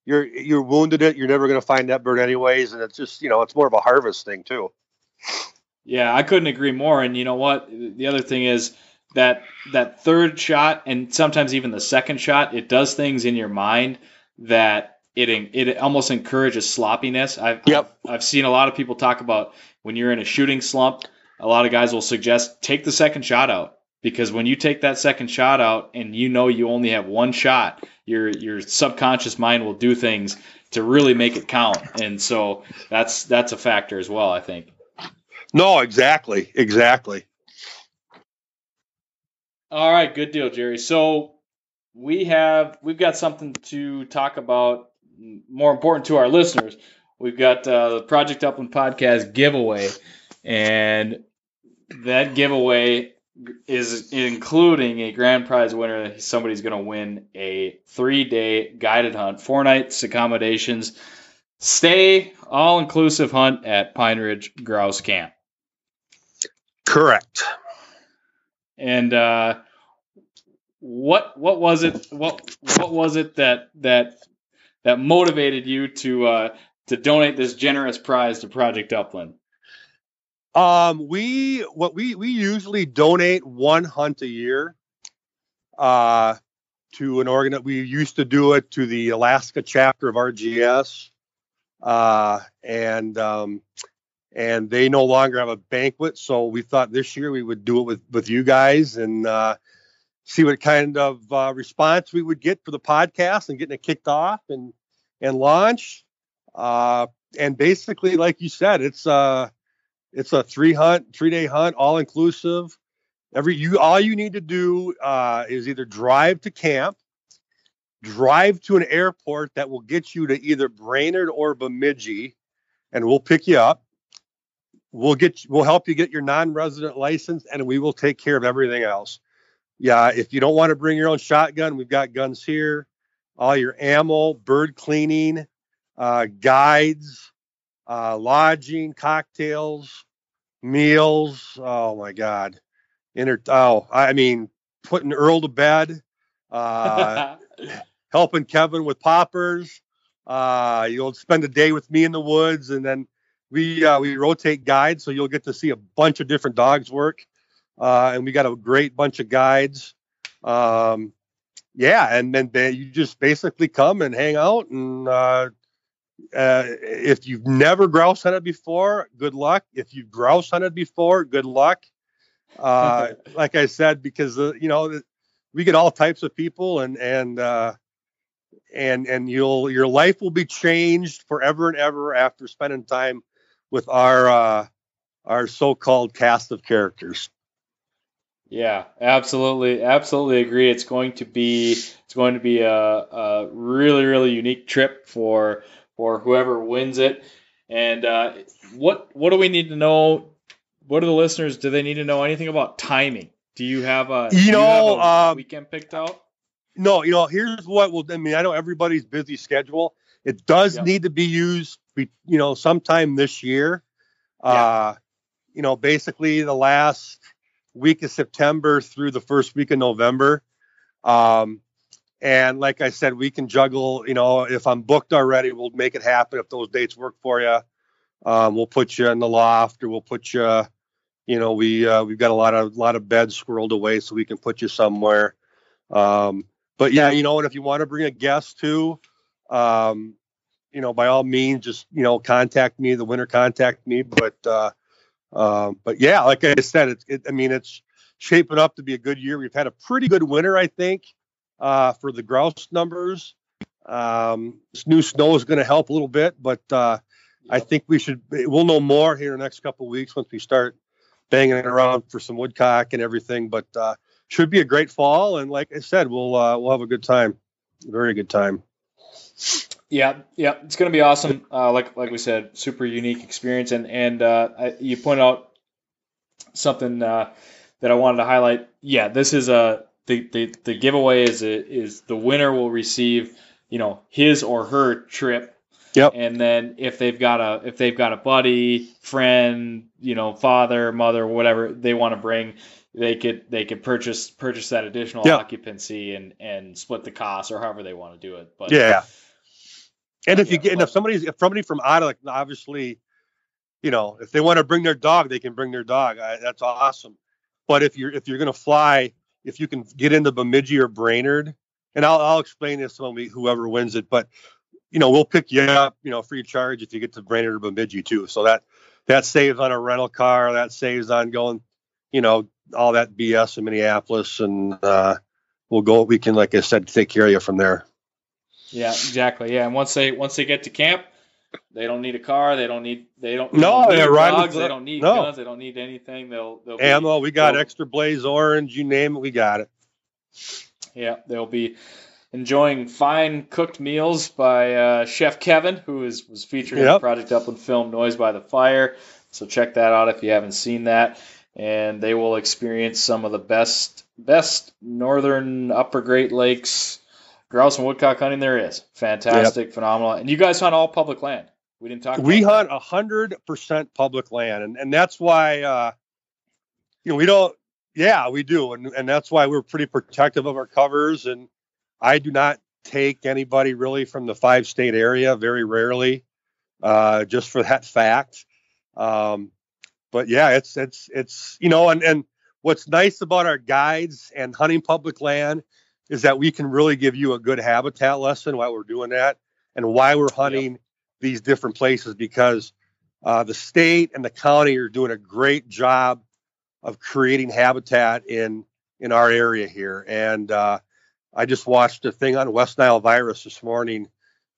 you're you're wounded it. You're never going to find that bird anyways. And it's just you know it's more of a harvest thing too. Yeah, I couldn't agree more. And you know what? The other thing is that that third shot, and sometimes even the second shot, it does things in your mind that it it almost encourages sloppiness. I've Yep. I've, I've seen a lot of people talk about when you're in a shooting slump. A lot of guys will suggest take the second shot out because when you take that second shot out and you know you only have one shot, your your subconscious mind will do things to really make it count. And so that's that's a factor as well. I think. No, exactly, exactly. All right, good deal, Jerry. So we have we've got something to talk about more important to our listeners. We've got uh, the Project Upland podcast giveaway, and that giveaway is including a grand prize winner. Somebody's going to win a three-day guided hunt, four nights accommodations, stay all-inclusive hunt at Pine Ridge Grouse Camp. Correct. And uh, what what was it? What what was it that that that motivated you to uh, to donate this generous prize to Project Upland? Um, we what we we usually donate one hunt a year, uh, to an organ. We used to do it to the Alaska chapter of RGS, uh, and um, and they no longer have a banquet. So we thought this year we would do it with with you guys and uh, see what kind of uh, response we would get for the podcast and getting it kicked off and and launch. Uh, and basically, like you said, it's uh it's a three hunt, three day hunt, all inclusive. Every you all you need to do uh, is either drive to camp, drive to an airport that will get you to either Brainerd or Bemidji, and we'll pick you up. We'll get we'll help you get your non-resident license, and we will take care of everything else. yeah, if you don't want to bring your own shotgun, we've got guns here. All your ammo, bird cleaning, uh, guides, uh, lodging, cocktails, meals. Oh my God. Inter- oh, I mean, putting Earl to bed, uh, helping Kevin with poppers. Uh, you'll spend a day with me in the woods, and then we uh, we rotate guides, so you'll get to see a bunch of different dogs work. Uh, and we got a great bunch of guides. Um, yeah, and then they, you just basically come and hang out. And uh, uh, if you've never grouse hunted before, good luck. If you've grouse hunted before, good luck. Uh, like I said, because uh, you know we get all types of people, and and uh, and and you'll your life will be changed forever and ever after spending time with our uh, our so-called cast of characters. Yeah, absolutely, absolutely agree. It's going to be it's going to be a, a really really unique trip for for whoever wins it. And uh, what what do we need to know? What do the listeners do they need to know anything about timing? Do you have a you know you a uh, weekend picked out? No, you know here's what will. I mean, I know everybody's busy schedule. It does Yep. need to be used, you know, sometime this year. Uh, you know, basically the last week of September through the first week of November. Um, and like I said, we can juggle. You know, if I'm booked already, we'll make it happen. If those dates work for you, um, we'll put you in the loft, or we'll put you. You know, we uh, we've got a lot of lot of beds squirreled away, so we can put you somewhere. Um, but yeah, you know, and if you want to bring a guest too, um, you know, by all means, just you know, contact me. The winner, contact me. But uh, um, but yeah, like I said, it's it, I mean, it's shaping up to be a good year. We've had a pretty good winter, I think, uh, for the grouse numbers. Um, this new snow is going to help a little bit, but uh, I think we should. We'll know more here in the next couple weeks once we start banging around for some woodcock and everything. But uh, should be a great fall, and like I said, we'll uh, we'll have a good time, very good time. Yeah, yeah, it's going to be awesome. Uh, like like we said, super unique experience, and and uh, I, you point out something uh, that I wanted to highlight. Yeah, this is a the the, the giveaway is a, is the winner will receive you know his or her trip. Yep. And then if they've got a if they've got a buddy, friend, you know, father, mother, whatever they want to bring, they could they could purchase purchase that additional Yeah. occupancy and and split the cost or however they want to do it. But Yeah. And if you get, and if somebody's, if somebody from out of, like, obviously, you know, if they want to bring their dog, they can bring their dog. I, that's awesome. But if you're, if you're going to fly, if you can get into Bemidji or Brainerd, and I'll, I'll explain this when we, whoever wins it, but, you know, we'll pick you up, you know, free of charge if you get to Brainerd or Bemidji too. So that, that saves on a rental car. That saves on going, you know, all that BS in Minneapolis. And, uh, we'll go, we can, like I said, take care of you from there. Yeah, exactly. Yeah, and once they once they get to camp, they don't need a car. They don't need they don't. they No, don't need they're riding dogs. They don't need no. guns. They don't need anything. They'll they'll be, ammo. We got extra blaze orange. You name it, we got it. Yeah, they'll be enjoying fine cooked meals by uh, Chef Kevin, who is was featured in the Yep. Project Upland film Noise by the Fire. So check that out if you haven't seen that. And they will experience some of the best best northern Upper Great Lakes grouse and woodcock hunting there is. Fantastic, phenomenal. And you guys hunt all public land. We didn't talk. We about hunt a hundred percent public land, and, and that's why uh, you know we don't. Yeah, we do, and and that's why we're pretty protective of our covers. And I do not take anybody really from the five state area, very rarely, uh, just for that fact. Um, but yeah, it's it's it's you know, and and what's nice about our guides and hunting public land is that we can really give you a good habitat lesson while we're doing that and why we're hunting these different places because uh, the state and the county are doing a great job of creating habitat in in our area here. And uh, I just watched a thing on West Nile virus this morning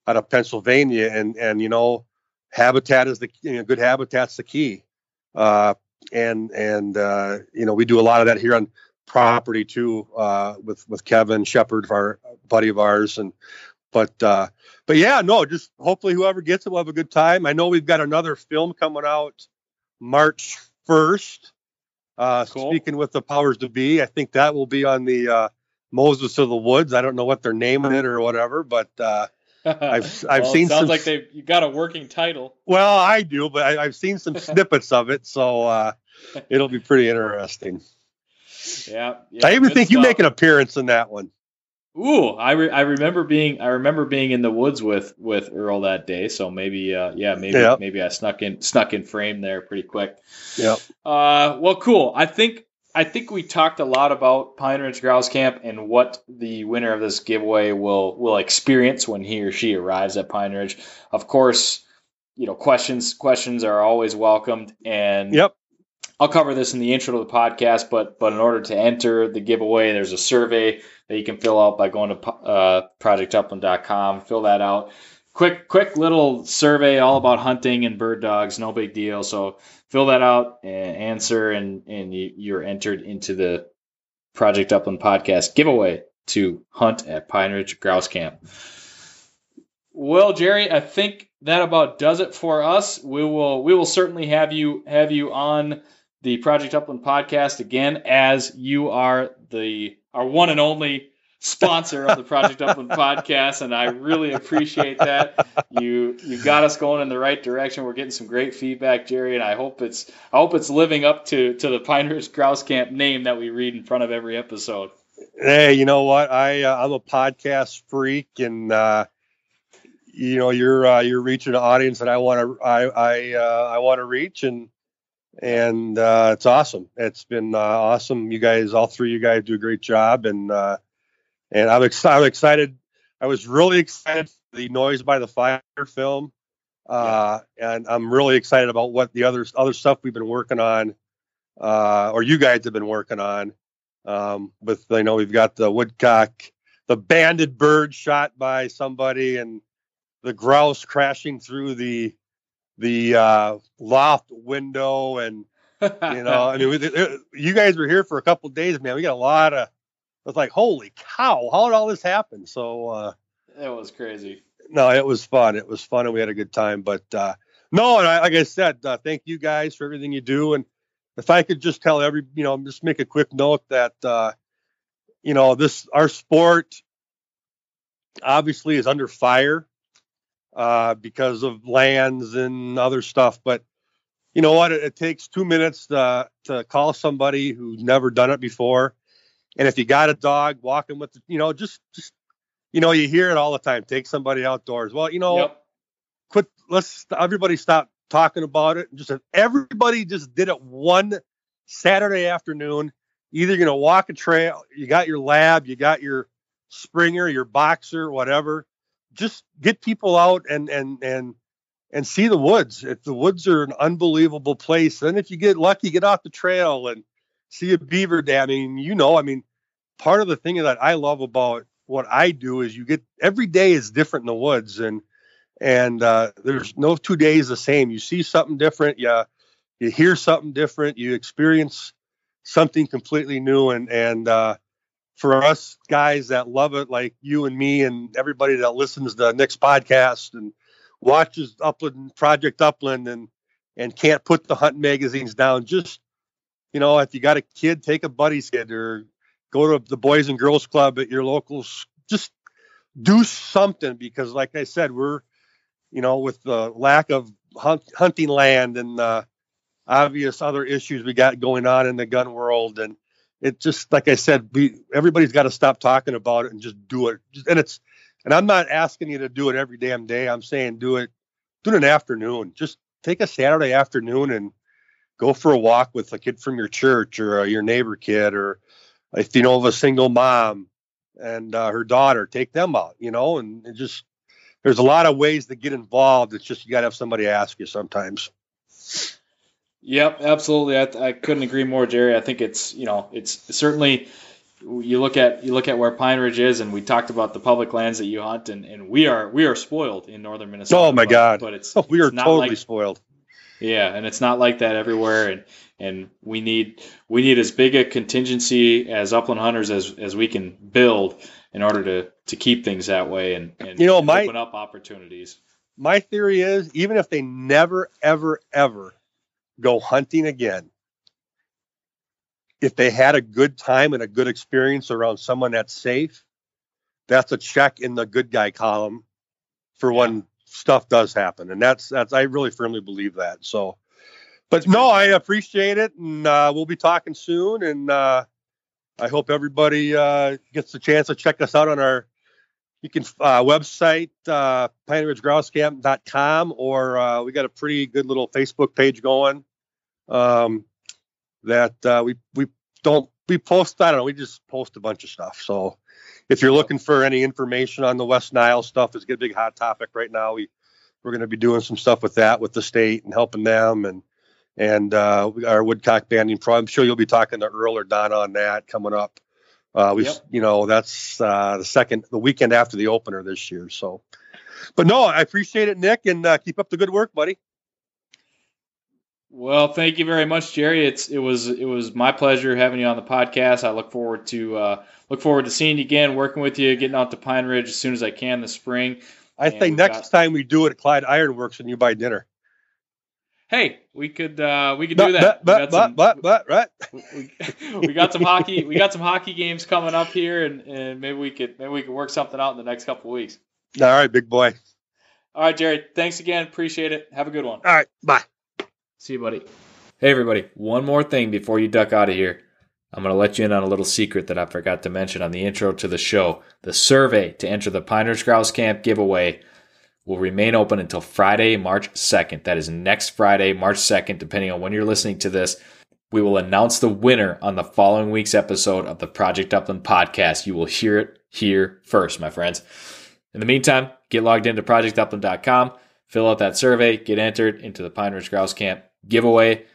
out of Pennsylvania, and and you know, habitat is the you know, good habitat's the key. Uh, and and uh, you know, we do a lot of that here on property too uh, with with Kevin Shepard, our buddy of ours, and but uh, but yeah, no, just hopefully whoever gets it will have a good time. I know we've got another film coming out March first. Uh, Cool. Speaking with the powers to be, I think that will be on the uh, Moses of the Woods. I don't know what they're naming it or whatever, but uh, I've I've Well, seen sounds some. like they you got a working title. well, I do, but I, I've seen some snippets of it, so uh, it'll be pretty interesting. Yeah. yeah I even think you make an appearance in that one. Ooh, I, re- I remember being I remember being in the woods with with Earl that day. So maybe uh, yeah maybe Yeah. maybe I snuck in snuck in frame there pretty quick. Yep. Uh, well, cool. I think I think we talked a lot about Pine Ridge Grouse Camp and what the winner of this giveaway will will experience when he or she arrives at Pine Ridge. Of course, you know questions questions are always welcomed, and Yep. I'll cover this in the intro to the podcast, but but in order to enter the giveaway, there's a survey that you can fill out by going to uh, projectupland.com. Fill that out. Quick quick little survey all about hunting and bird dogs. No big deal. So fill that out and answer, and and you, you're entered into the Project Upland podcast giveaway to hunt at Pine Ridge Grouse Camp. Well, Jerry, I think that about does it for us. We will we will certainly have you have you on the Project Upland podcast again as you are the our one and only sponsor of the Project Upland podcast, and I really appreciate that. You you got us going in the right direction. We're getting some great feedback, Jerry, and I hope it's I hope it's living up to to the Pine Ridge Grouse Camp name that we read in front of every episode. Hey, you know what? I uh, I'm a podcast freak, and uh, you know you're uh, you're reaching an audience that I want to I I uh, I want to reach, and and uh, it's awesome. It's been uh, awesome. You guys, all three of you guys, do a great job, and uh, and I'm excited. I'm excited. I was really excited for the Noise by the Fire film, uh, and I'm really excited about what the other other stuff we've been working on, uh, or you guys have been working on. Um, with I know we've got the woodcock, the banded bird shot by somebody, and the grouse crashing through the the uh, loft window, and you know, I mean, we, it- you guys were here for a couple days, man. We got a lot of. I was like, holy cow! How did all this happen? So uh, that was crazy. no, it was fun. It was fun, and we had a good time. But uh, no, and I, like I said, uh, thank you guys for everything you do. And if I could just tell every, you know, just make a quick note that, uh, you know, this our sport obviously is under fire uh, because of lands and other stuff. But you know what? It, it takes two minutes to, to call somebody who's never done it before. And if you got a dog walking with, the, you know, just just you know, you hear it all the time. Take somebody outdoors. Well, you know, Yep. quit. Let's everybody stop talking about it. Just if everybody just did it one Saturday afternoon. Either you're gonna walk a trail, you got your lab, you got your springer, your boxer, whatever. Just get people out and and and and see the woods. If the woods are an unbelievable place, then if you get lucky, get off the trail and see a beaver dam. I mean, you know, I mean, part of the thing that I love about what I do is you get every day is different in the woods and and uh, there's no two days the same. You see something different, you you hear something different, you experience something completely new and and uh, for us guys that love it like you and me and everybody that listens to Nick's podcast and watches Upland Project Upland and and can't put the hunting magazines down. Just you know if you got a kid take a buddy's kid or go to the boys and girls club at your local just do something because like i said we're you know with the lack of hunt, hunting land and uh, obvious other issues we got going on in the gun world and it just like i said we everybody's got to stop talking about it and just do it and it's and i'm not asking you to do it every damn day i'm saying do it do it an afternoon just take a saturday afternoon and go for a walk with a kid from your church or uh, your neighbor kid or if you know of a single mom and uh, her daughter, take them out, you know, and just there's a lot of ways to get involved. It's just you got to have somebody ask you sometimes. Yep, absolutely. I, I couldn't agree more, Jerry. I think it's you know it's certainly you look at you look at where Pine Ridge is, and we talked about the public lands that you hunt, and, and we are we are spoiled in northern Minnesota. Oh, my but- God. But it's we are it's not totally like- spoiled. yeah, and it's not like that everywhere, and and we need we need as big a contingency as upland hunters as as we can build in order to to keep things that way and, and You know, and my- open up opportunities. My theory is even if they never, ever, ever go hunting again, if they had a good time and a good experience around someone that's safe, that's a check in the good guy column for when stuff does happen. And that's that's I really firmly believe that. So but no, I appreciate it and uh, we'll be talking soon and uh, I hope everybody uh, gets the chance to check us out on our you can uh, website uh, pineridgegrousecamp.com or uh, we got a pretty good little Facebook page going um, that uh, we we don't we post I don't know we just post a bunch of stuff. So if you're looking for any information on the West Nile stuff, it's a big hot topic right now. We we're going to be doing some stuff with that with the state and helping them and and uh, our woodcock banding pro. I'm sure you'll be talking to Earl or Donna on that coming up. Uh, we, yep. you know, that's uh, the second, the weekend after the opener this year. So, but no, I appreciate it, Nick, and uh, keep up the good work, buddy. Well, thank you very much, Jerry. It's it was it was my pleasure having you on the podcast. I look forward to uh, look forward to seeing you again, working with you, getting out to Pine Ridge as soon as I can this spring. I and think next got... time we do it at Clyde Ironworks and you buy dinner hey, we could uh, we could do that. But but some, but but right. We, we, got some hockey. We got some hockey games coming up here, and, and maybe we could maybe we could work something out in the next couple weeks. All right, big boy. All right, Jerry. Thanks again. Appreciate it. Have a good one. All right. Bye. See you, buddy. Hey, everybody. One more thing before you duck out of here. I'm going to let you in on a little secret that I forgot to mention on the intro to the show. The survey to enter the Pine Ridge Grouse Camp giveaway will remain open until Friday, March 2nd. That is next Friday, March 2nd, depending on when you're listening to this. We will announce the winner on the following week's episode of the Project Upland podcast. You will hear it here first, my friends. In the meantime, get logged into projectupland.com, fill out that survey, get entered into the Pine Ridge Grouse Camp giveaway.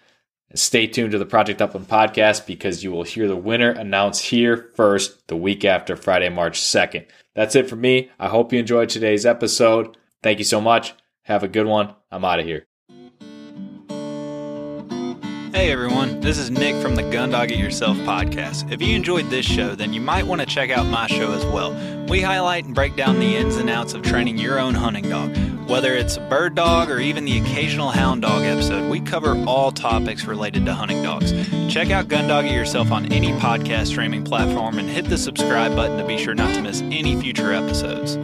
And stay tuned to the Project Upland podcast because you will hear the winner announced here first the week after Friday, March 2nd. That's it for me. I hope you enjoyed today's episode. Thank you so much. Have a good one. I'm out of here. Hey everyone, this is Nick from the Gundog It Yourself podcast. If you enjoyed this show, then you might want to check out my show as well. We highlight and break down the ins and outs of training your own hunting dog. Whether it's a bird dog or even the occasional hound dog episode, we cover all topics related to hunting dogs. Check out Gundog It Yourself on any podcast streaming platform and hit the subscribe button to be sure not to miss any future episodes.